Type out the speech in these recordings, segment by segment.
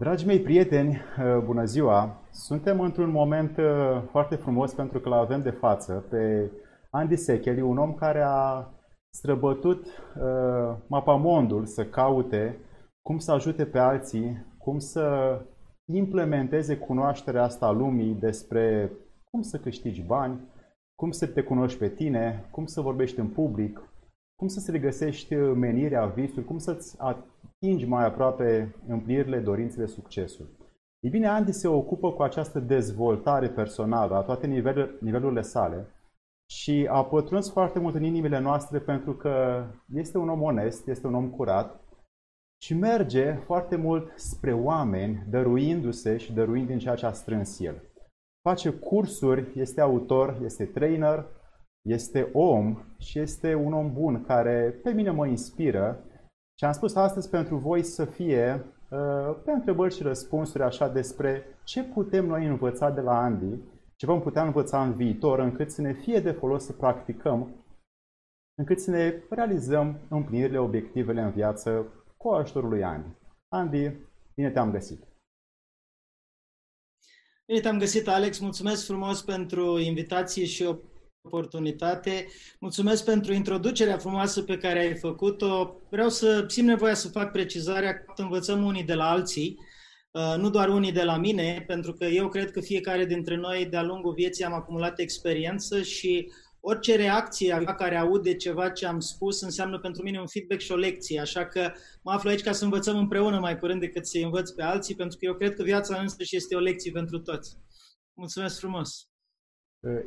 Dragii mei prieteni, uh, bună ziua! Suntem într-un moment uh, foarte frumos pentru că l-avem de față pe Andy Secheli, un om care a străbătut uh, mapamondul să caute cum să ajute pe alții, cum să implementeze cunoașterea asta a lumii despre cum să câștigi bani, cum să te cunoști pe tine, cum să vorbești în public, cum să-ți regăsești menirea, visul, cum să-ți atingi mai aproape împlinirile, dorințele, succesul. Ei bine, Andy se ocupă cu această dezvoltare personală a toate nivelurile sale și a pătruns foarte mult în inimile noastre pentru că este un om onest, este un om curat și merge foarte mult spre oameni, dăruindu-se și dăruind din ceea ce a strâns el. Face cursuri, este autor, este trainer, este om și este un om bun care pe mine mă inspiră și am spus astăzi pentru voi să fie uh, pe întrebări și răspunsuri așa despre ce putem noi învăța de la Andy, ce vom putea învăța în viitor, încât să ne fie de folos să practicăm, încât să ne realizăm împlinirile, obiectivele în viață cu ajutorul lui Andy. Andy, bine te-am găsit! Bine te-am găsit, Alex. Mulțumesc frumos pentru invitație și oportunitate. Mulțumesc pentru introducerea frumoasă pe care ai făcut-o. Vreau să simt nevoia să fac precizarea că învățăm unii de la alții, uh, nu doar unii de la mine, pentru că eu cred că fiecare dintre noi de-a lungul vieții am acumulat experiență și orice reacție care aude ceva ce am spus înseamnă pentru mine un feedback și o lecție, așa că mă aflu aici ca să învățăm împreună mai curând decât să învăț pe alții, pentru că eu cred că viața însăși este o lecție pentru toți. Mulțumesc frumos!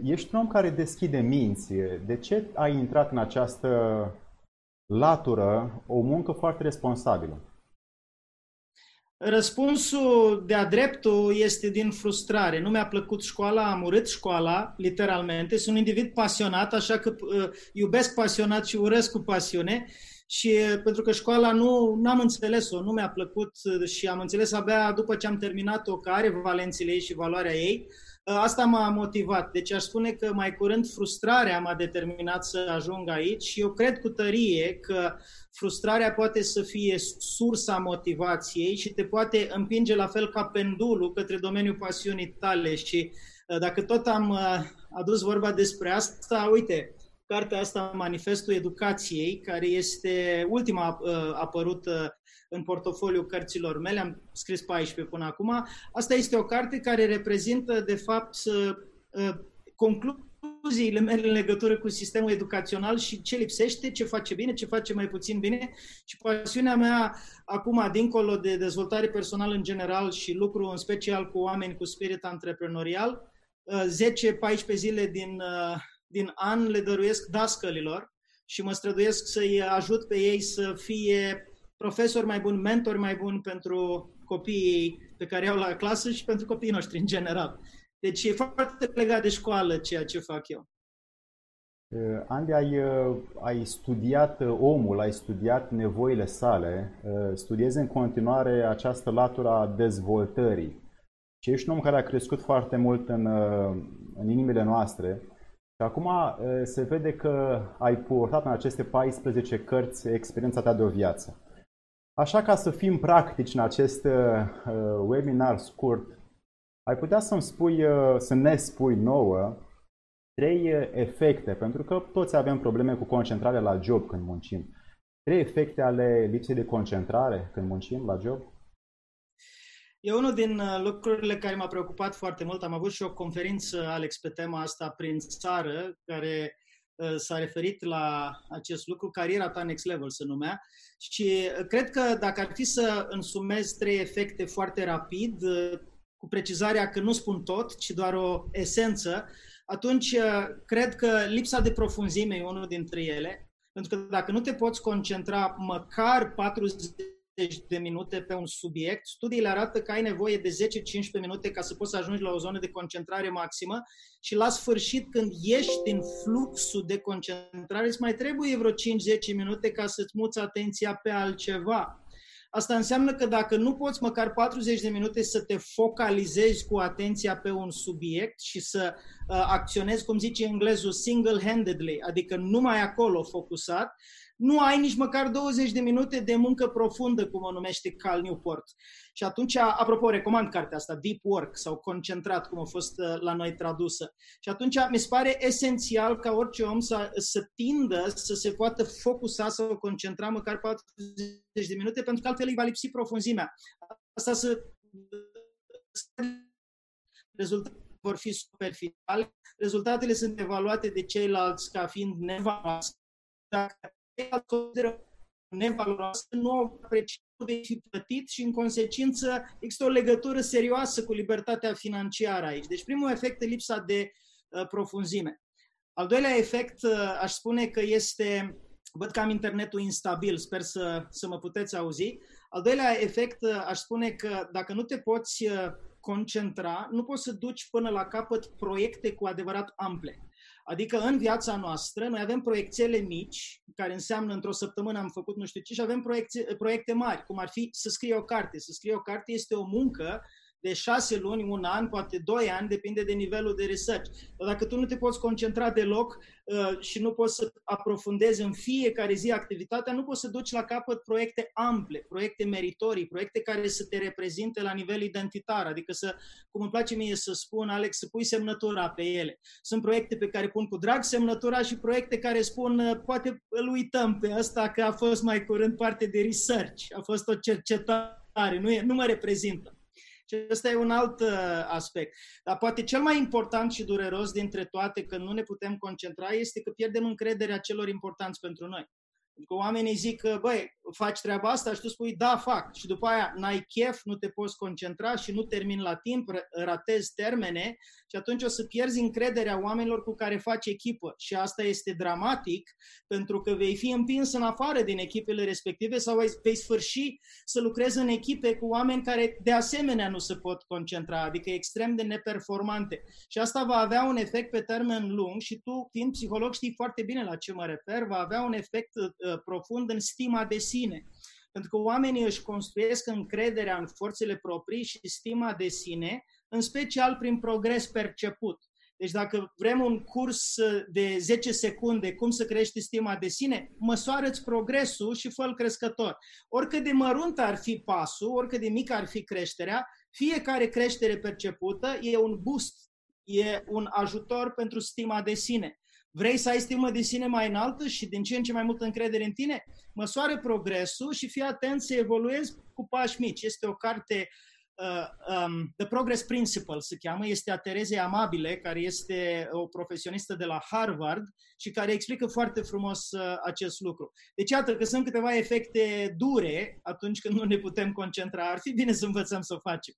Ești un om care deschide minți. De ce ai intrat în această latură, o muncă foarte responsabilă? Răspunsul de-a dreptul este din frustrare. Nu mi-a plăcut școala, am urât școala, literalmente. Sunt un individ pasionat, așa că uh, iubesc pasionat și urăsc cu pasiune. Și uh, pentru că școala nu am înțeles-o, nu mi-a plăcut uh, și am înțeles abia după ce am terminat-o, că are valențele ei și valoarea ei. Asta m-a motivat. Deci aș spune că mai curând frustrarea m-a determinat să ajung aici și eu cred cu tărie că frustrarea poate să fie sursa motivației și te poate împinge la fel ca pendulul către domeniul pasiunii tale și uh, dacă tot am uh, adus vorba despre asta, uite, cartea asta, Manifestul Educației, care este ultima uh, apărută în portofoliul cărților mele, am scris 14 până acum. Asta este o carte care reprezintă, de fapt, uh, concluziile mele în legătură cu sistemul educațional și ce lipsește, ce face bine, ce face mai puțin bine. Și pasiunea mea acum, dincolo de dezvoltare personală în general și lucru în special cu oameni cu spirit antreprenorial, 10-14 uh, zile din, uh, din an le dăruiesc dascălilor și mă străduiesc să-i ajut pe ei să fie profesori mai buni, mentori mai buni pentru copiii pe care au la clasă și pentru copiii noștri în general. Deci e foarte legat de școală ceea ce fac eu. Uh, Andy, ai, uh, ai studiat uh, omul, ai studiat nevoile sale, studiezi în continuare această latură a dezvoltării. Și ești un om care a crescut foarte mult în, în inimile noastre. Și acum se vede că ai purtat în aceste 14 cărți experiența ta de o viață. Așa ca să fim practici în acest uh, webinar scurt, ai putea să-mi spui, uh, să ne spui nouă trei uh, efecte, pentru că toți avem probleme cu concentrarea la job când muncim. Trei efecte ale lipsei de concentrare când muncim la job? E unul din uh, lucrurile care m-a preocupat foarte mult. Am avut și o conferință, Alex, pe tema asta prin țară, care Uh, s-a referit la acest lucru, cariera ta next level se numea. Și uh, cred că dacă ar fi să însumez trei efecte foarte rapid, uh, cu precizarea că nu spun tot, ci doar o esență, atunci cred că lipsa de profunzime e unul dintre ele, pentru că dacă nu te poți concentra măcar 40 de minute pe un subiect, studiile arată că ai nevoie de 10-15 minute ca să poți să ajungi la o zonă de concentrare maximă și la sfârșit, când ieși din fluxul de concentrare, îți mai trebuie vreo 5-10 minute ca să-ți muți atenția pe altceva. Asta înseamnă că dacă nu poți măcar 40 de minute să te focalizezi cu atenția pe un subiect și să acționezi, cum zice englezul, single-handedly, adică numai acolo focusat, nu ai nici măcar 20 de minute de muncă profundă, cum o numește Cal Newport. Și atunci, apropo, recomand cartea asta, Deep Work sau Concentrat, cum a fost uh, la noi tradusă. Și atunci mi se pare esențial ca orice om să, să tindă să se poată focusa, să o concentra măcar 40 de minute, pentru că altfel îi va lipsi profunzimea. Asta să rezultatele vor fi superficiale, rezultatele sunt evaluate de ceilalți ca fiind nevaloroase. Dacă ceilalți consideră nevaloroasă, nu o apreciat, vei fi plătit și, în consecință, există o legătură serioasă cu libertatea financiară aici. Deci, primul efect e lipsa de uh, profunzime. Al doilea efect, uh, aș spune că este, văd că am internetul instabil, sper să, să mă puteți auzi. Al doilea efect, uh, aș spune că dacă nu te poți uh, concentra, nu poți să duci până la capăt proiecte cu adevărat ample. Adică în viața noastră noi avem proiecțiile mici, care înseamnă într-o săptămână am făcut nu știu ce, și avem proiecte, proiecte mari, cum ar fi să scrie o carte. Să scrie o carte este o muncă de șase luni, un an, poate doi ani, depinde de nivelul de research. Dar dacă tu nu te poți concentra deloc uh, și nu poți să aprofundezi în fiecare zi activitatea, nu poți să duci la capăt proiecte ample, proiecte meritorii, proiecte care să te reprezinte la nivel identitar, adică să, cum îmi place mie să spun, Alex, să pui semnătura pe ele. Sunt proiecte pe care pun cu drag semnătura și proiecte care spun, uh, poate îl uităm pe ăsta că a fost mai curând parte de research, a fost o cercetare, nu, e, nu mă reprezintă. Și ăsta e un alt uh, aspect. Dar poate cel mai important și dureros dintre toate, că nu ne putem concentra, este că pierdem încrederea celor importanți pentru noi. Adică oamenii zic că, băi, faci treaba asta și tu spui, da, fac. Și după aia n-ai chef, nu te poți concentra și nu termin la timp, ratezi termene și atunci o să pierzi încrederea oamenilor cu care faci echipă. Și asta este dramatic pentru că vei fi împins în afară din echipele respective sau vei sfârși să lucrezi în echipe cu oameni care de asemenea nu se pot concentra, adică extrem de neperformante. Și asta va avea un efect pe termen lung și tu, fiind psiholog, știi foarte bine la ce mă refer, va avea un efect uh, profund în stima de sine sine. Pentru că oamenii își construiesc încrederea în forțele proprii și stima de sine, în special prin progres perceput. Deci dacă vrem un curs de 10 secunde cum să crești stima de sine, măsoară-ți progresul și fă crescător. Oricât de mărunt ar fi pasul, oricât de mic ar fi creșterea, fiecare creștere percepută e un boost, e un ajutor pentru stima de sine. Vrei să ai stimă de sine mai înaltă și din ce în ce mai multă încredere în tine? Măsoară progresul și fii atent să evoluezi cu pași mici. Este o carte, uh, um, The Progress Principle se cheamă, este a Terezei Amabile, care este o profesionistă de la Harvard și care explică foarte frumos uh, acest lucru. Deci iată că sunt câteva efecte dure atunci când nu ne putem concentra. Ar fi bine să învățăm să o facem.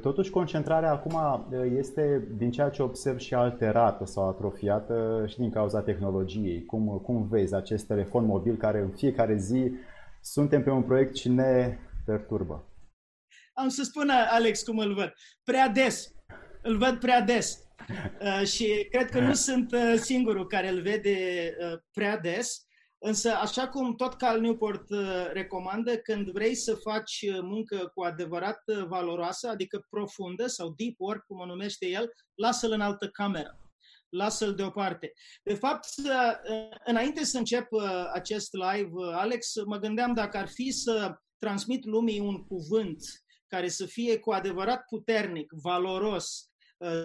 Totuși, concentrarea acum este, din ceea ce observ, și alterată sau atrofiată și din cauza tehnologiei. Cum, cum vezi acest telefon mobil care în fiecare zi suntem pe un proiect și ne perturbă? Am să spun, Alex, cum îl văd. Prea des. Îl văd prea des. Uh, și cred că nu sunt uh, singurul care îl vede uh, prea des. Însă, așa cum tot Cal Newport uh, recomandă, când vrei să faci uh, muncă cu adevărat uh, valoroasă, adică profundă sau deep work, cum o numește el, lasă-l în altă cameră. Lasă-l deoparte. De fapt, înainte să încep acest live, Alex, mă gândeam dacă ar fi să transmit lumii un cuvânt care să fie cu adevărat puternic, valoros,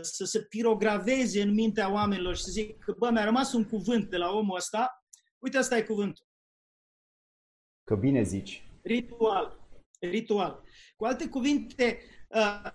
să se pirograveze în mintea oamenilor și să zic că, bă, mi-a rămas un cuvânt de la omul ăsta, Uite, asta e cuvântul. Că bine zici. Ritual. Ritual. Cu alte cuvinte, uh,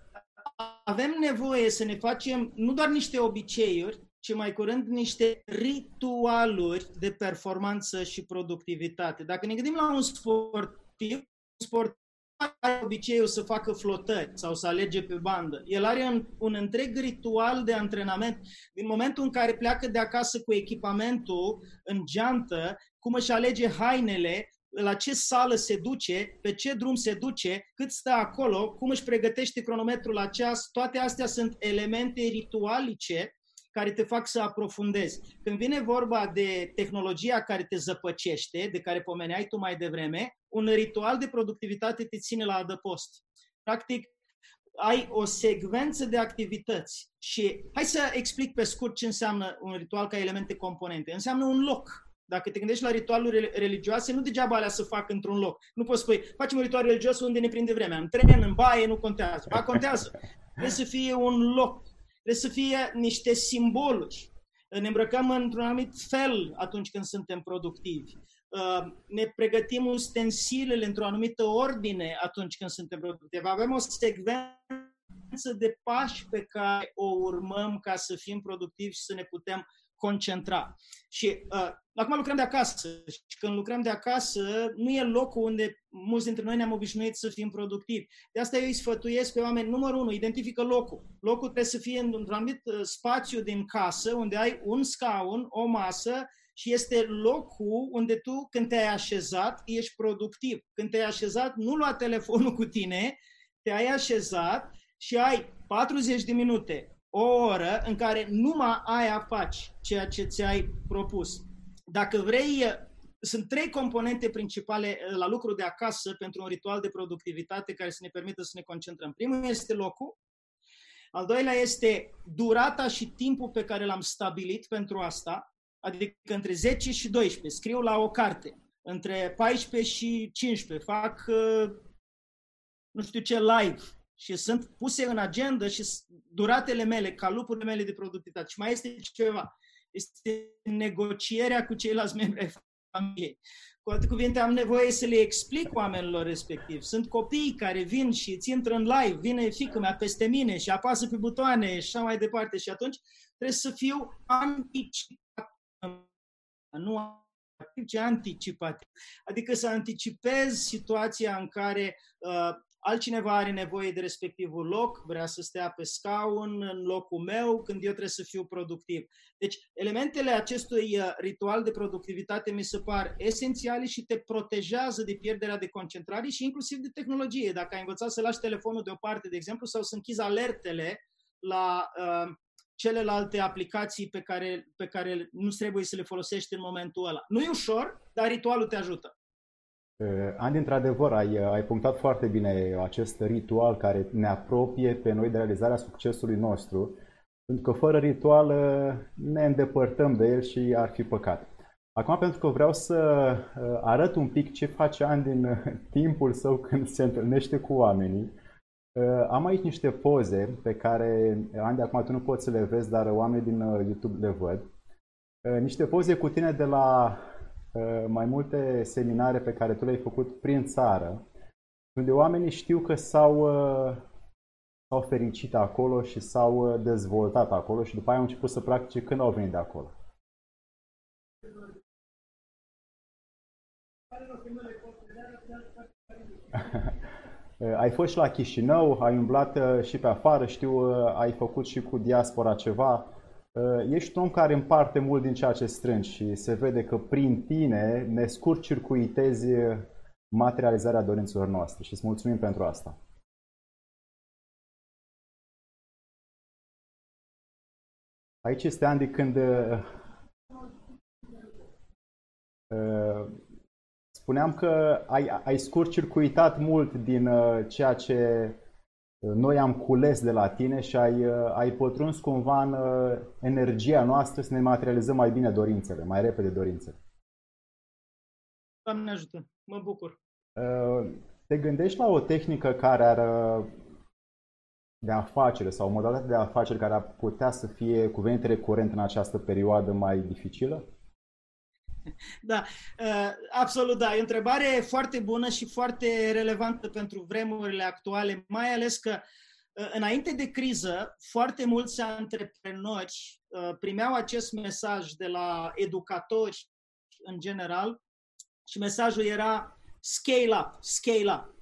avem nevoie să ne facem nu doar niște obiceiuri, ci mai curând niște ritualuri de performanță și productivitate. Dacă ne gândim la un sportiv, un sportiv are obiceiul să facă flotări sau să alege pe bandă. El are un, un întreg ritual de antrenament din momentul în care pleacă de acasă cu echipamentul în geantă, cum își alege hainele, la ce sală se duce, pe ce drum se duce, cât stă acolo, cum își pregătește cronometrul la ceas, toate astea sunt elemente ritualice care te fac să aprofundezi. Când vine vorba de tehnologia care te zăpăcește, de care pomeneai tu mai devreme, un ritual de productivitate te ține la adăpost. Practic, ai o secvență de activități și hai să explic pe scurt ce înseamnă un ritual ca elemente componente. Înseamnă un loc. Dacă te gândești la ritualuri religioase, nu degeaba alea să fac într-un loc. Nu poți spui, facem un ritual religios unde ne prinde vremea. În tren, în baie, nu contează. Ba, contează. Trebuie să fie un loc. Trebuie să fie niște simboluri. Ne îmbrăcăm într-un anumit fel atunci când suntem productivi. Uh, ne pregătim ustensilele într-o anumită ordine atunci când suntem productivi. Avem o secvență de pași pe care o urmăm ca să fim productivi și să ne putem concentra. Și uh, acum lucrăm de acasă și când lucrăm de acasă nu e locul unde mulți dintre noi ne-am obișnuit să fim productivi. De asta eu îi sfătuiesc pe oameni, numărul unu, identifică locul. Locul trebuie să fie într-un anumit uh, spațiu din casă unde ai un scaun, o masă și este locul unde tu, când te-ai așezat, ești productiv. Când te-ai așezat, nu lua telefonul cu tine, te-ai așezat și ai 40 de minute, o oră în care numai aia faci ceea ce ți-ai propus. Dacă vrei, sunt trei componente principale eh, la lucru de acasă pentru un ritual de productivitate care să ne permită să ne concentrăm. Primul este locul, al doilea este durata și timpul pe care l-am stabilit pentru asta, adică între 10 și 12. Scriu la o carte. Între 14 și 15 fac uh, nu știu ce live și sunt puse în agenda și duratele mele, calupurile mele de productivitate. Și mai este ceva. Este negocierea cu ceilalți membri ai familiei. Cu alte cuvinte, am nevoie să le explic oamenilor respectiv. Sunt copii care vin și îți intră în live, vine fică mea peste mine și apasă pe butoane și așa mai departe. Și atunci trebuie să fiu anticipat nu activ, ci anticipativ. Adică să anticipez situația în care uh, altcineva are nevoie de respectivul loc, vrea să stea pe scaun în locul meu, când eu trebuie să fiu productiv. Deci, elementele acestui uh, ritual de productivitate mi se par esențiale și te protejează de pierderea de concentrare și inclusiv de tehnologie. Dacă ai învățat să lași telefonul deoparte, de exemplu, sau să închizi alertele la uh, celelalte aplicații pe care, pe care nu trebuie să le folosești în momentul ăla. Nu e ușor, dar ritualul te ajută. Andy, într-adevăr, ai, ai punctat foarte bine acest ritual care ne apropie pe noi de realizarea succesului nostru, pentru că fără ritual ne îndepărtăm de el și ar fi păcat. Acum, pentru că vreau să arăt un pic ce face Andy în timpul său când se întâlnește cu oamenii, Uh, am aici niște poze pe care, Andy, acum tu nu poți să le vezi, dar oamenii din uh, YouTube le văd. Uh, niște poze cu tine de la mai multe seminare pe care tu le-ai făcut prin țară, unde oamenii știu că s-au, s-au fericit acolo și s-au dezvoltat acolo și după aia au început să practice când au venit de acolo. Eh, ai fost și la Chișinău, ai umblat eh, și pe afară, știu, eh, ai făcut și cu diaspora ceva. Ești un om care împarte mult din ceea ce strângi și se vede că prin tine ne scurt circuitezi materializarea dorințelor noastre și îți mulțumim pentru asta. Aici este Andy când Spuneam că ai, ai scurt-circuitat mult din uh, ceea ce uh, noi am cules de la tine și ai, uh, ai pătruns cumva în energia noastră să ne materializăm mai bine dorințele, mai repede dorințele. Doamne ajută, mă bucur. Te gândești la o tehnică care ar de afacere sau o modalitate de afacere care ar putea să fie cuvinte recurent în această perioadă mai dificilă? Da, uh, absolut da. E o întrebare foarte bună și foarte relevantă pentru vremurile actuale, mai ales că uh, înainte de criză, foarte mulți antreprenori uh, primeau acest mesaj de la educatori în general și mesajul era scale up, scale up.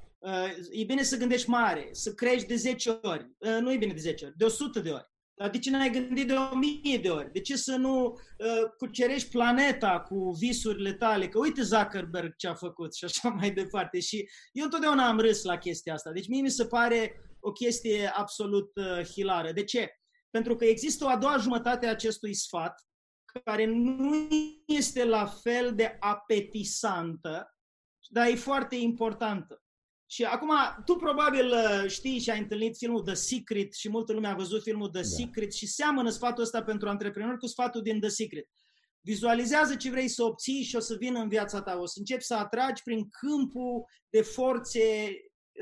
E bine să gândești mare, să crești de 10 ori. Nu e bine de 10 ori, de 100 de ori. Dar de ce n-ai gândit de o mie de ori? De ce să nu uh, cucerești planeta cu visurile tale? Că uite Zuckerberg ce a făcut și așa mai departe. Și eu întotdeauna am râs la chestia asta. Deci mie mi se pare o chestie absolut uh, hilară. De ce? Pentru că există o a doua jumătate a acestui sfat care nu este la fel de apetisantă, dar e foarte importantă. Și acum, tu probabil uh, știi și ai întâlnit filmul The Secret și multă lume a văzut filmul The da. Secret și seamănă sfatul ăsta pentru antreprenori cu sfatul din The Secret. Vizualizează ce vrei să obții și o să vină în viața ta. O să începi să atragi prin câmpul de forțe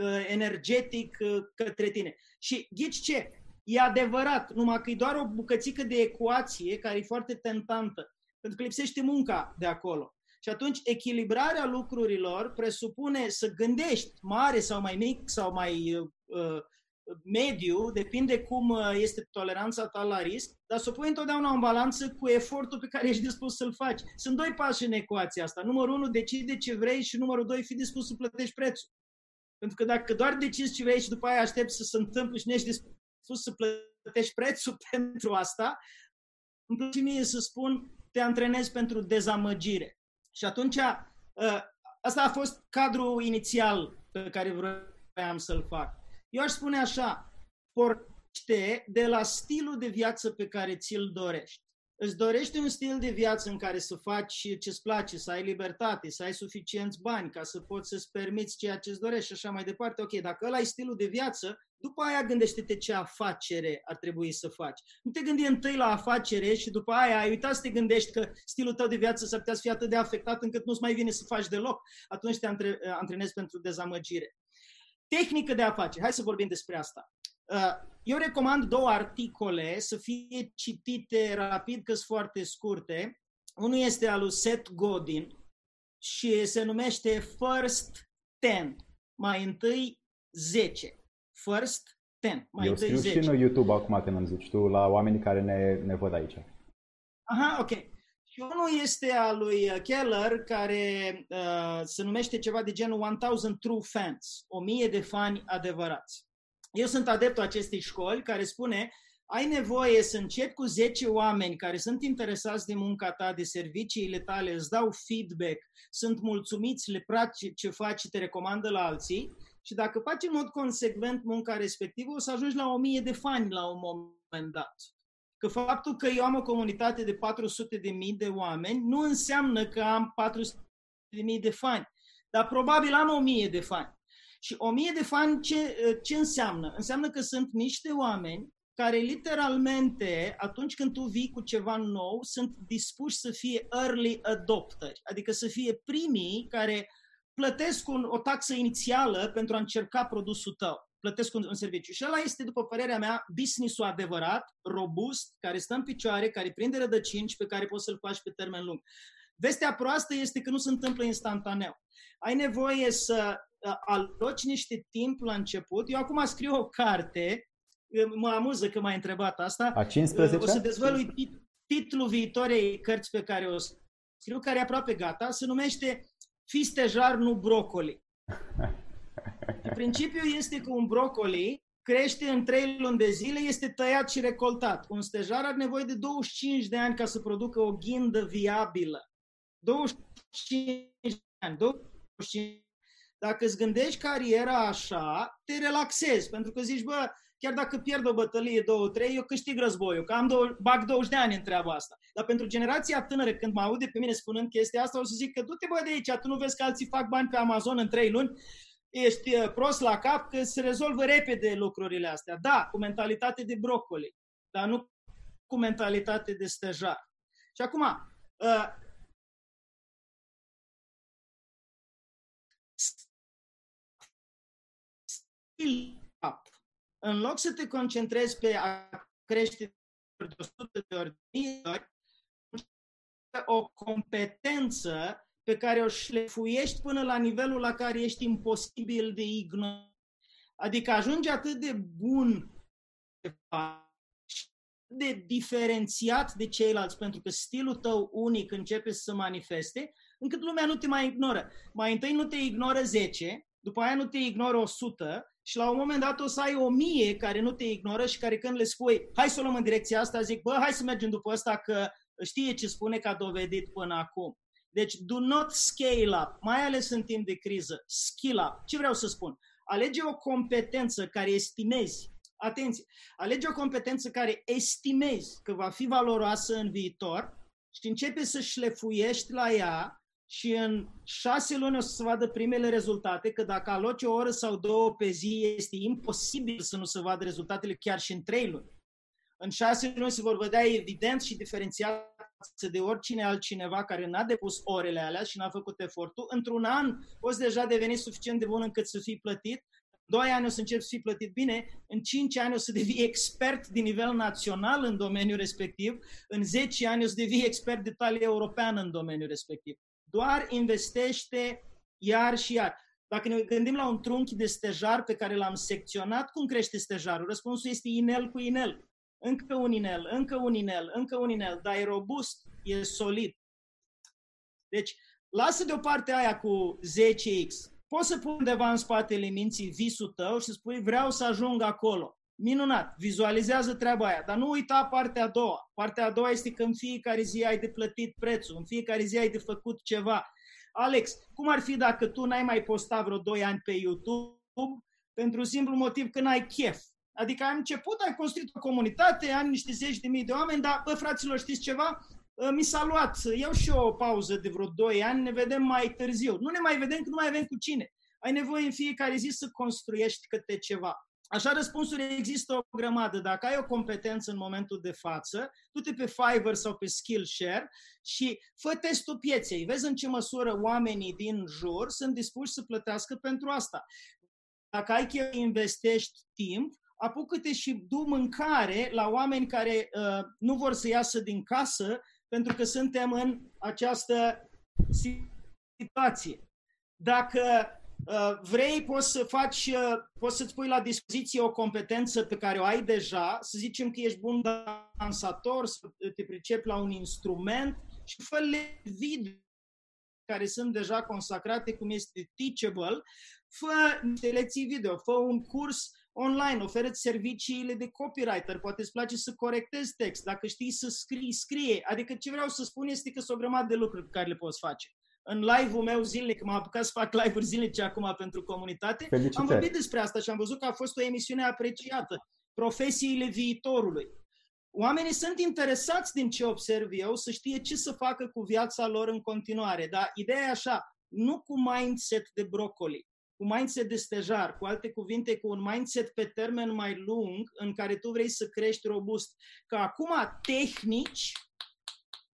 uh, energetic uh, către tine. Și ghici ce? E adevărat, numai că e doar o bucățică de ecuație care e foarte tentantă, pentru că lipsește munca de acolo. Și atunci echilibrarea lucrurilor presupune să gândești mare sau mai mic sau mai uh, uh, mediu, depinde cum uh, este toleranța ta la risc, dar să o pui întotdeauna în balanță cu efortul pe care ești dispus să-l faci. Sunt doi pași în ecuația asta. Numărul unu, decide ce vrei și numărul doi, fi dispus să plătești prețul. Pentru că dacă doar decizi ce vrei și după aia aștepți să se întâmple și nu ești dispus să plătești prețul pentru asta, îmi place mie să spun, te antrenezi pentru dezamăgire. Și atunci, ă, asta a fost cadrul inițial pe care vreau să-l fac. Eu aș spune așa, pornește de la stilul de viață pe care ți-l dorești. Îți dorești un stil de viață în care să faci ce-ți place, să ai libertate, să ai suficienți bani ca să poți să-ți permiți ceea ce-ți dorești și așa mai departe. Ok, dacă ăla ai stilul de viață, după aia gândește-te ce afacere ar trebui să faci. Nu te gândi întâi la afacere și după aia ai uitat să te gândești că stilul tău de viață s-ar putea să fie atât de afectat încât nu-ți mai vine să faci deloc. Atunci te antrenezi pentru dezamăgire. Tehnică de afaceri. Hai să vorbim despre asta. Uh, eu recomand două articole să fie citite rapid, că sunt foarte scurte. Unul este al lui Seth Godin și se numește First 10, mai întâi 10. First 10, mai Eu întâi scriu 10. și în YouTube acum când îmi zici tu, la oamenii care ne, ne văd aici. Aha, ok. Și unul este al lui Keller, care uh, se numește ceva de genul 1000 True Fans, 1000 de fani adevărați. Eu sunt adeptul acestei școli care spune ai nevoie să începi cu 10 oameni care sunt interesați de munca ta, de serviciile tale, îți dau feedback, sunt mulțumiți, le place ce faci și te recomandă la alții și dacă faci în mod consecvent munca respectivă, o să ajungi la 1000 de fani la un moment dat. Că faptul că eu am o comunitate de 400 de mii de oameni nu înseamnă că am 400 de mii de fani, dar probabil am 1000 de fani. Și 1000 de fani ce, ce înseamnă? Înseamnă că sunt niște oameni care literalmente, atunci când tu vii cu ceva nou, sunt dispuși să fie early adopteri, adică să fie primii care plătesc un, o taxă inițială pentru a încerca produsul tău, plătesc un, un serviciu. Și ăla este, după părerea mea, business-ul adevărat, robust, care stă în picioare, care prinde rădăcini și pe care poți să-l faci pe termen lung. Vestea proastă este că nu se întâmplă instantaneu. Ai nevoie să uh, aloci niște timp la început. Eu acum scriu o carte, uh, mă amuză că m-ai întrebat asta. A 15 O să dezvălui titlul viitoarei cărți pe care o scriu, care e aproape gata, se numește Fi stejar, nu brocoli. Principiul este că un brocoli crește în 3 luni de zile, este tăiat și recoltat. Un stejar are nevoie de 25 de ani ca să producă o ghindă viabilă. 25 de ani, 25 dacă îți gândești cariera așa, te relaxezi, pentru că zici, bă, chiar dacă pierd o bătălie, două, trei, eu câștig războiul, că am două, bag 20 de ani în treaba asta. Dar pentru generația tânără, când mă aude pe mine spunând chestia asta, o să zic că du-te bă de aici, tu nu vezi că alții fac bani pe Amazon în trei luni, ești uh, prost la cap, că se rezolvă repede lucrurile astea. Da, cu mentalitate de brocoli, dar nu cu mentalitate de stejar. Și acum, uh, up. În loc să te concentrezi pe a crește de 100 de ori, o competență pe care o șlefuiești până la nivelul la care ești imposibil de ignorat. Adică ajungi atât de bun de diferențiat de ceilalți, pentru că stilul tău unic începe să se manifeste, încât lumea nu te mai ignoră. Mai întâi nu te ignoră 10, după aia nu te ignoră 100 și la un moment dat o să ai o mie care nu te ignoră și care când le spui hai să o luăm în direcția asta, zic, bă, hai să mergem după asta că știe ce spune că a dovedit până acum. Deci, do not scale up, mai ales în timp de criză, skill up. Ce vreau să spun? Alege o competență care estimezi, atenție, alege o competență care estimezi că va fi valoroasă în viitor și începe să șlefuiești la ea și în șase luni o să se vadă primele rezultate, că dacă aloci o oră sau două pe zi, este imposibil să nu se vadă rezultatele chiar și în trei luni. În șase luni se vor vedea evident și diferențiat de oricine altcineva care n-a depus orele alea și n-a făcut efortul. Într-un an poți deja deveni suficient de bun încât să fii plătit, doi ani o să începi să fii plătit bine, în cinci ani o să devii expert din nivel național în domeniul respectiv, în 10 ani o să devii expert de talie europeană în domeniul respectiv. Doar investește iar și iar. Dacă ne gândim la un trunchi de stejar pe care l-am secționat, cum crește stejarul? Răspunsul este inel cu inel. Încă un inel, încă un inel, încă un inel, dar e robust, e solid. Deci, lasă deoparte aia cu 10x. Poți să pui undeva în spatele minții visul tău și spui vreau să ajung acolo. Minunat, vizualizează treaba aia, dar nu uita partea a doua. Partea a doua este că în fiecare zi ai de plătit prețul, în fiecare zi ai de făcut ceva. Alex, cum ar fi dacă tu n-ai mai postat vreo 2 ani pe YouTube pentru simplu motiv că n-ai chef? Adică ai început, ai construit o comunitate, ai niște zeci de mii de oameni, dar, bă, fraților, știți ceva? Ă, mi s-a luat, iau și eu o pauză de vreo 2 ani, ne vedem mai târziu. Nu ne mai vedem că nu mai avem cu cine. Ai nevoie în fiecare zi să construiești câte ceva. Așa răspunsuri există o grămadă. Dacă ai o competență în momentul de față, du-te pe Fiverr sau pe Skillshare și fă testul pieței. Vezi în ce măsură oamenii din jur sunt dispuși să plătească pentru asta. Dacă ai că investești timp, apucă-te și du mâncare la oameni care uh, nu vor să iasă din casă pentru că suntem în această situație. Dacă uh, vrei, poți să faci, uh, poți să-ți pui la dispoziție o competență pe care o ai deja, să zicem că ești bun dansator, să te pricepi la un instrument și fă video care sunt deja consacrate, cum este Teachable, fă niște lecții video, fă un curs online, oferă serviciile de copywriter, poate îți place să corectezi text, dacă știi să scrii, scrie. Adică ce vreau să spun este că sunt o grămadă de lucruri pe care le poți face. În live-ul meu zilnic, m-am apucat să fac live-uri zilnice acum pentru comunitate, Felicitări. am vorbit despre asta și am văzut că a fost o emisiune apreciată. Profesiile viitorului. Oamenii sunt interesați din ce observ eu să știe ce să facă cu viața lor în continuare, dar ideea e așa, nu cu mindset de brocoli, cu mindset de stejar, cu alte cuvinte, cu un mindset pe termen mai lung în care tu vrei să crești robust. Că acum tehnici,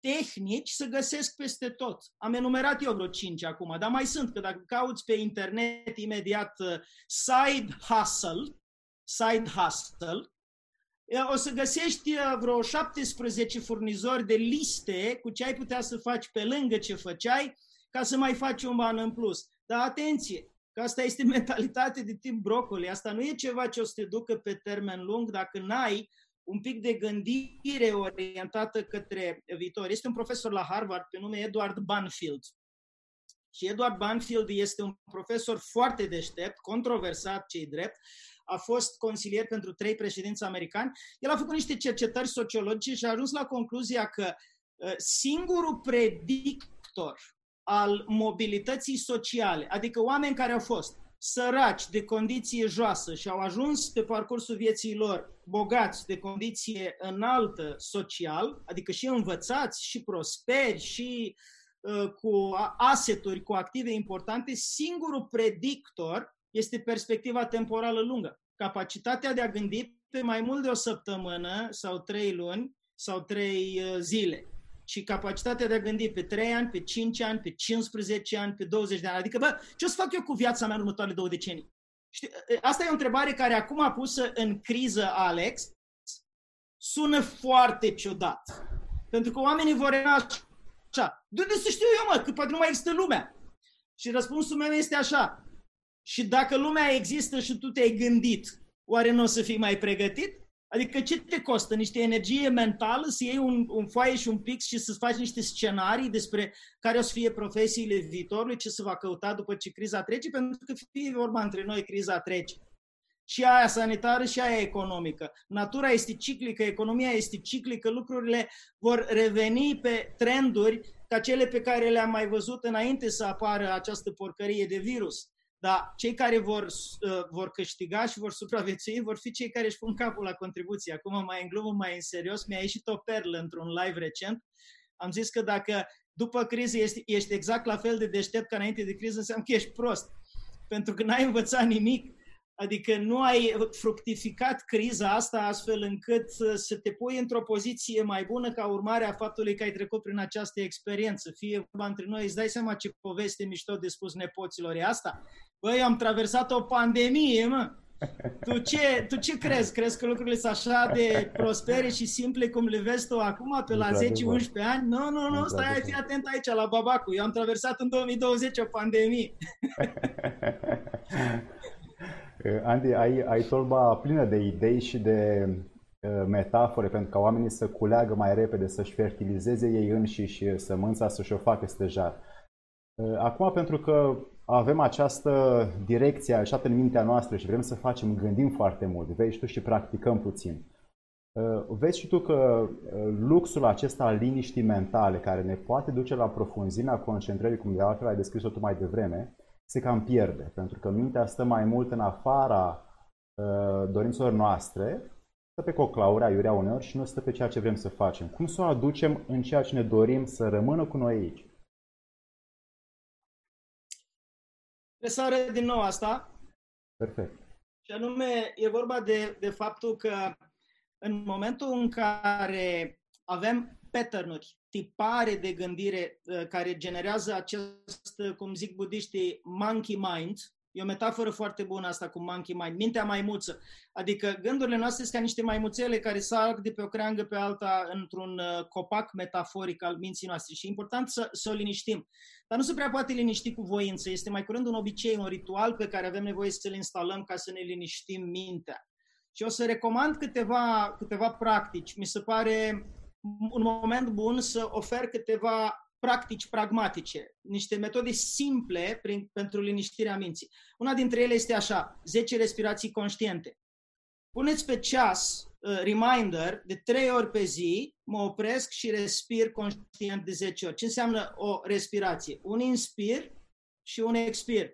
tehnici să găsesc peste tot. Am enumerat eu vreo cinci acum, dar mai sunt, că dacă cauți pe internet imediat uh, side hustle, side hustle, o să găsești uh, vreo 17 furnizori de liste cu ce ai putea să faci pe lângă ce făceai ca să mai faci un ban în plus. Dar atenție, Că asta este mentalitate de tip brocoli. Asta nu e ceva ce o să te ducă pe termen lung dacă n-ai un pic de gândire orientată către viitor. Este un profesor la Harvard pe nume Edward Banfield. Și Edward Banfield este un profesor foarte deștept, controversat, cei drept, a fost consilier pentru trei președinți americani. El a făcut niște cercetări sociologice și a ajuns la concluzia că uh, singurul predictor al mobilității sociale, adică oameni care au fost săraci de condiție joasă și au ajuns pe parcursul vieții lor bogați de condiție înaltă social, adică și învățați, și prosperi, și uh, cu aseturi, cu active importante, singurul predictor este perspectiva temporală lungă. Capacitatea de a gândi pe mai mult de o săptămână sau trei luni sau trei uh, zile și capacitatea de a gândi pe 3 ani, pe 5 ani, pe 15 ani, pe 20 de ani. Adică, bă, ce o să fac eu cu viața mea în următoarele două decenii? Știi, asta e o întrebare care acum a pusă în criză Alex, sună foarte ciudat. Pentru că oamenii vor așa, de unde să știu eu, mă, că poate nu mai există lumea. Și răspunsul meu este așa, și dacă lumea există și tu te-ai gândit, oare nu o să fii mai pregătit? Adică ce te costă? Niște energie mentală să iei un, un foaie și un pix și să faci niște scenarii despre care o să fie profesiile viitorului, ce se va căuta după ce criza trece, pentru că fie vorba între noi, criza trece. Și aia sanitară și aia economică. Natura este ciclică, economia este ciclică, lucrurile vor reveni pe trenduri ca cele pe care le-am mai văzut înainte să apară această porcărie de virus. Dar cei care vor, uh, vor câștiga și vor supraviețui vor fi cei care își pun capul la contribuție. Acum mai în glumă, mai în serios, mi-a ieșit o perlă într-un live recent. Am zis că dacă după criză ești, ești exact la fel de deștept ca înainte de criză, înseamnă că ești prost. Pentru că n-ai învățat nimic Adică nu ai fructificat criza asta astfel încât să te pui într-o poziție mai bună ca urmare a faptului că ai trecut prin această experiență. Fie vorba între noi, îți dai seama ce poveste mișto de spus nepoților e asta? Băi, am traversat o pandemie, mă! Tu ce, tu ce crezi? Crezi că lucrurile sunt așa de prospere și simple cum le vezi tu acum, pe la 10-11 ani? Nu, nu, nu, stai, fii atent aici, la Babacu. Eu am traversat în 2020 o pandemie. Eh, Andy, ai, ai tolba plină de idei și de uh, metafore pentru ca oamenii să culeagă mai repede, să-și fertilizeze ei înșiși sămânța, să-și o facă stejar. Uh, acum, pentru că avem această direcție așată în mintea noastră și vrem să facem, gândim foarte mult, vezi tu și practicăm puțin. Uh, vezi și tu că luxul acesta al liniștii mentale, care ne poate duce la profunzimea concentrării, cum de altfel ai descris-o tu mai devreme, se cam pierde, pentru că mintea stă mai mult în afara uh, dorințelor noastre, stă pe coclauri, aiurea uneori și nu stă pe ceea ce vrem să facem. Cum să o aducem în ceea ce ne dorim să rămână cu noi aici? Resare din nou asta. Perfect. Și anume, e vorba de, de faptul că în momentul în care avem pattern-uri, tipare de gândire uh, care generează acest, cum zic budiștii, monkey mind. E o metaforă foarte bună asta cu monkey mind, mintea maimuță. Adică gândurile noastre sunt ca niște maimuțele care sar de pe o creangă pe alta într-un uh, copac metaforic al minții noastre. Și e important să, să o liniștim. Dar nu se prea poate liniști cu voință. Este mai curând un obicei, un ritual pe care avem nevoie să-l instalăm ca să ne liniștim mintea. Și o să recomand câteva, câteva practici. Mi se pare un moment bun să ofer câteva practici pragmatice, niște metode simple prin, pentru liniștirea minții. Una dintre ele este așa, 10 respirații conștiente. Puneți pe ceas uh, reminder de 3 ori pe zi, mă opresc și respir conștient de 10 ori. Ce înseamnă o respirație? Un inspir și un expir.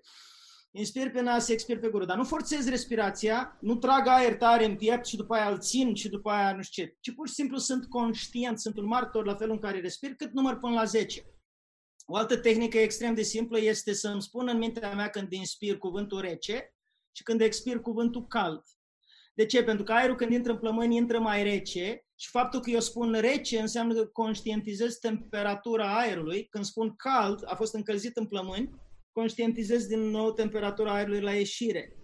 Inspir pe nas, expir pe gură. Dar nu forțez respirația, nu trag aer tare în piept și după aia îl țin și după aia nu știu ce. Ci pur și simplu sunt conștient, sunt un martor la felul în care respir, cât număr până la 10. O altă tehnică extrem de simplă este să îmi spun în mintea mea când inspir cuvântul rece și când expir cuvântul cald. De ce? Pentru că aerul când intră în plămâni intră mai rece și faptul că eu spun rece înseamnă că conștientizez temperatura aerului. Când spun cald, a fost încălzit în plămâni, conștientizez din nou temperatura aerului la ieșire.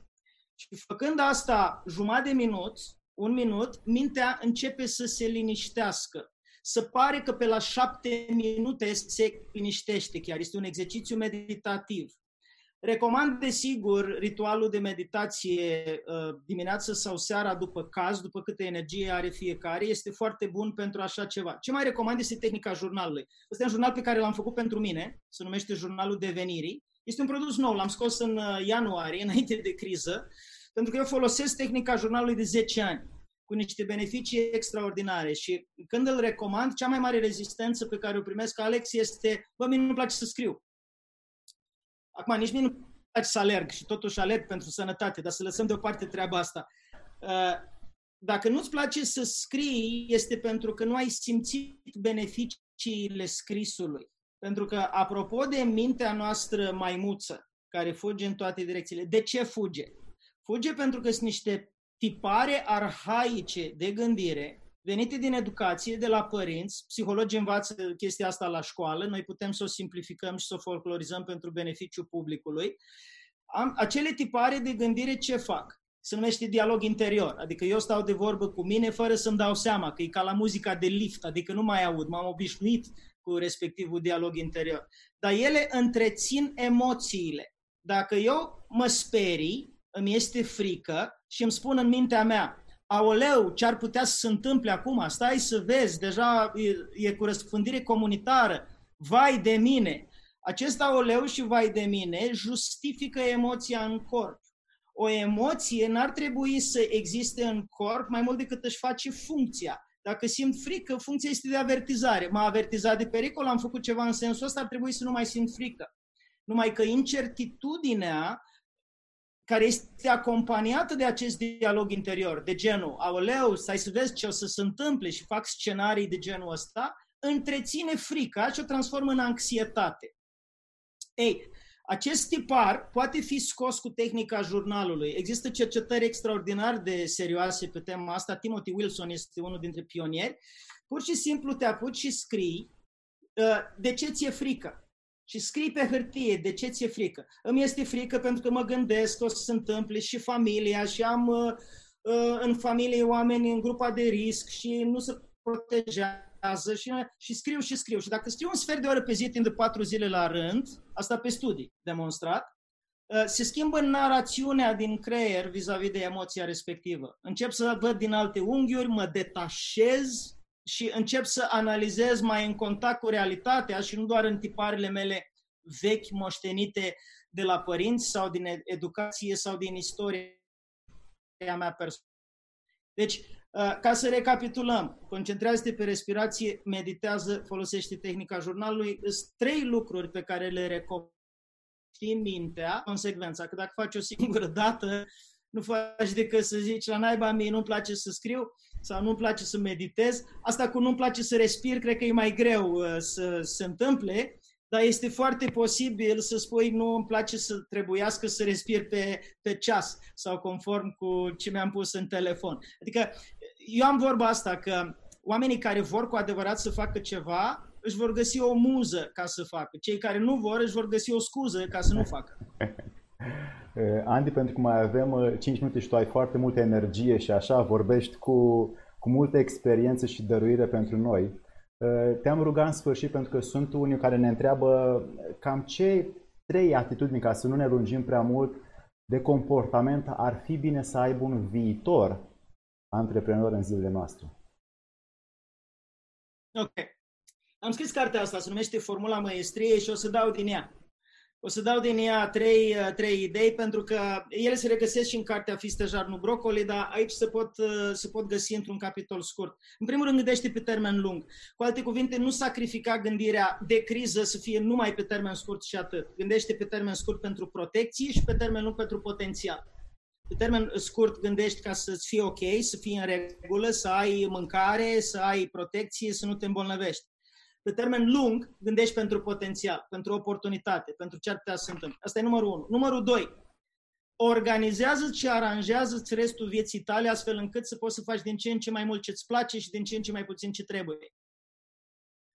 Și făcând asta jumătate de minut, un minut, mintea începe să se liniștească. Să pare că pe la șapte minute se liniștește chiar. Este un exercițiu meditativ. Recomand, desigur, ritualul de meditație uh, dimineața sau seara după caz, după câtă energie are fiecare. Este foarte bun pentru așa ceva. Ce mai recomand este tehnica jurnalului. Este un jurnal pe care l-am făcut pentru mine, se numește Jurnalul Devenirii este un produs nou, l-am scos în uh, ianuarie, înainte de criză, pentru că eu folosesc tehnica jurnalului de 10 ani, cu niște beneficii extraordinare și când îl recomand, cea mai mare rezistență pe care o primesc, Alex, este, bă, mie nu-mi place să scriu. Acum, nici mie nu place să alerg și totuși alerg pentru sănătate, dar să lăsăm deoparte treaba asta. Uh, dacă nu-ți place să scrii, este pentru că nu ai simțit beneficiile scrisului. Pentru că, apropo de mintea noastră maimuță, care fuge în toate direcțiile, de ce fuge? Fuge pentru că sunt niște tipare arhaice de gândire, venite din educație, de la părinți, psihologii învață chestia asta la școală, noi putem să o simplificăm și să o folclorizăm pentru beneficiul publicului. Am, acele tipare de gândire ce fac? Se numește dialog interior, adică eu stau de vorbă cu mine fără să-mi dau seama, că e ca la muzica de lift, adică nu mai aud, m-am obișnuit cu respectivul dialog interior. Dar ele întrețin emoțiile. Dacă eu mă sperii, îmi este frică și îmi spun în mintea mea, aoleu, ce ar putea să se întâmple acum? Stai să vezi, deja e, e cu răspândire comunitară. Vai de mine! Acest aoleu și vai de mine justifică emoția în corp. O emoție n-ar trebui să existe în corp mai mult decât își face funcția. Dacă simt frică, funcția este de avertizare. M-a avertizat de pericol, am făcut ceva în sensul ăsta, ar trebui să nu mai simt frică. Numai că incertitudinea care este acompaniată de acest dialog interior, de genul, aoleu, stai să vezi ce o să se întâmple și fac scenarii de genul ăsta, întreține frica și o transformă în anxietate. Ei, acest tipar poate fi scos cu tehnica jurnalului. Există cercetări extraordinar de serioase pe tema asta. Timothy Wilson este unul dintre pionieri. Pur și simplu te apuci și scrii uh, de ce ți-e frică. Și scrii pe hârtie de ce ți-e frică. Îmi este frică pentru că mă gândesc că o să se întâmple și familia și am uh, uh, în familie oameni în grupa de risc și nu se protejează lucrează și, și scriu și scriu. Și dacă scriu un sfert de oră pe zi timp de patru zile la rând, asta pe studii demonstrat, uh, se schimbă narațiunea din creier vis-a-vis de emoția respectivă. Încep să văd din alte unghiuri, mă detașez și încep să analizez mai în contact cu realitatea și nu doar în tiparele mele vechi moștenite de la părinți sau din educație sau din istoria mea personală. Deci, Uh, ca să recapitulăm, concentrează-te pe respirație, meditează, folosește tehnica jurnalului. Sunt trei lucruri pe care le recomand în mintea, consecvența, că dacă faci o singură dată, nu faci decât să zici la naiba mie nu-mi place să scriu sau nu-mi place să meditez. Asta cu nu-mi place să respir, cred că e mai greu uh, să se întâmple, dar este foarte posibil să spui nu îmi place să trebuiască să respir pe, pe ceas sau conform cu ce mi-am pus în telefon. Adică eu am vorba asta că oamenii care vor cu adevărat să facă ceva își vor găsi o muză ca să facă. Cei care nu vor își vor găsi o scuză ca să nu facă. Eh, Andy, pentru că mai avem 5 eh, minute și tu ai foarte multă energie și așa vorbești cu, cu multă experiență și dăruire pentru noi, eh, te-am rugat în sfârșit pentru că sunt unii care ne întreabă cam ce trei atitudini, ca să nu ne lungim prea mult, de comportament ar fi bine să aibă un viitor antreprenor în zilele noastre. Ok. Am scris cartea asta, se numește Formula Maestriei și o să dau din ea. O să dau din ea trei, uh, trei idei, pentru că ele se regăsesc și în cartea Fistejar, nu brocoli, dar aici se pot, uh, se pot găsi într-un capitol scurt. În primul rând, gândește pe termen lung. Cu alte cuvinte, nu sacrifica gândirea de criză să fie numai pe termen scurt și atât. Gândește pe termen scurt pentru protecție și pe termen lung pentru potențial pe termen scurt gândești ca să-ți fie ok, să fii în regulă, să ai mâncare, să ai protecție, să nu te îmbolnăvești. Pe termen lung gândești pentru potențial, pentru oportunitate, pentru ce ar putea să se întâmple. Asta e numărul unu. Numărul doi, organizează și aranjează-ți restul vieții tale astfel încât să poți să faci din ce în ce mai mult ce-ți place și din ce în ce mai puțin ce trebuie.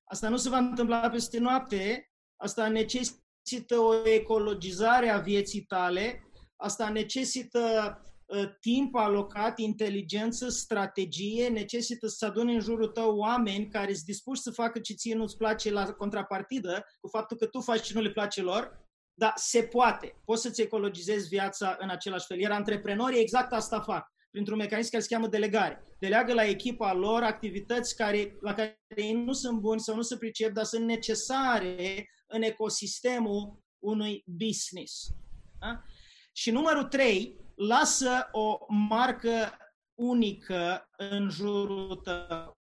Asta nu se va întâmpla peste noapte, asta necesită o ecologizare a vieții tale Asta necesită uh, timp alocat, inteligență, strategie, necesită să aduni în jurul tău oameni care sunt dispuși să facă ce ție nu-ți place la contrapartidă, cu faptul că tu faci ce nu le place lor, dar se poate. Poți să-ți ecologizezi viața în același fel. Iar antreprenorii exact asta fac printr-un mecanism care se cheamă delegare. Deleagă la echipa lor activități care, la care ei nu sunt buni sau nu se pricep, dar sunt necesare în ecosistemul unui business. Da? Și numărul trei, lasă o marcă unică în jurul tău.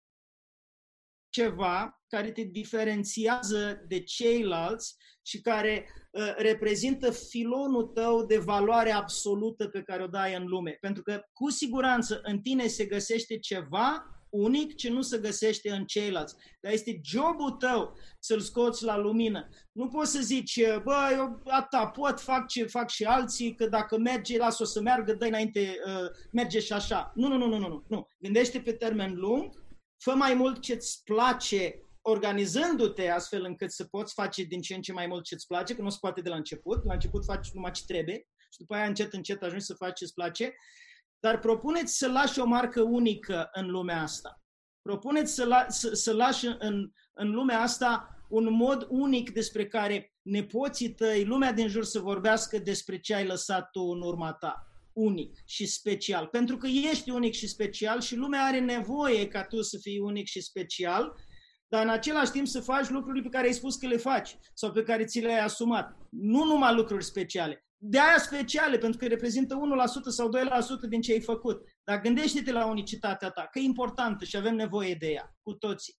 Ceva care te diferențiază de ceilalți și care uh, reprezintă filonul tău de valoare absolută pe care o dai în lume. Pentru că, cu siguranță, în tine se găsește ceva unic ce nu se găsește în ceilalți. Dar este jobul tău să-l scoți la lumină. Nu poți să zici, bă, eu ata, pot, fac ce fac și alții, că dacă merge, lasă-o să meargă, dă înainte, uh, merge și așa. Nu, nu, nu, nu, nu, nu. Gândește pe termen lung, fă mai mult ce-ți place organizându-te astfel încât să poți face din ce în ce mai mult ce-ți place, că nu se poate de la început. La început faci numai ce trebuie și după aia încet, încet ajungi să faci ce-ți place dar propuneți să lași o marcă unică în lumea asta. Propuneți să, la, să, să lași în, în lumea asta un mod unic despre care nepoții tăi, lumea din jur să vorbească despre ce ai lăsat tu în urma ta. Unic și special. Pentru că ești unic și special și lumea are nevoie ca tu să fii unic și special, dar în același timp să faci lucruri pe care ai spus că le faci sau pe care ți le-ai asumat. Nu numai lucruri speciale de aia speciale, pentru că reprezintă 1% sau 2% din ce ai făcut. Dar gândește-te la unicitatea ta, că e importantă și avem nevoie de ea, cu toții.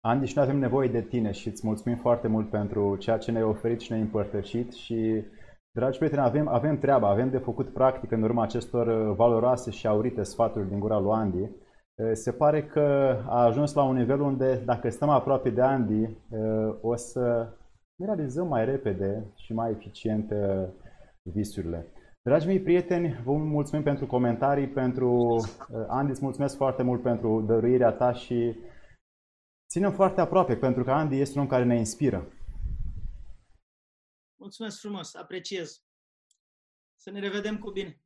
Andy, și noi avem nevoie de tine și îți mulțumim foarte mult pentru ceea ce ne-ai oferit și ne-ai împărtășit și, dragi prieteni, avem, avem treaba, avem de făcut practic în urma acestor uh, valoroase și aurite sfaturi din gura lui Andy. Se pare că a ajuns la un nivel unde, dacă stăm aproape de Andy, o să ne realizăm mai repede și mai eficient visurile. Dragii mei prieteni, vă mulțumim pentru comentarii, pentru Andy, îți mulțumesc foarte mult pentru dăruirea ta și ținem foarte aproape, pentru că Andy este un om care ne inspiră. Mulțumesc frumos, apreciez. Să ne revedem cu bine.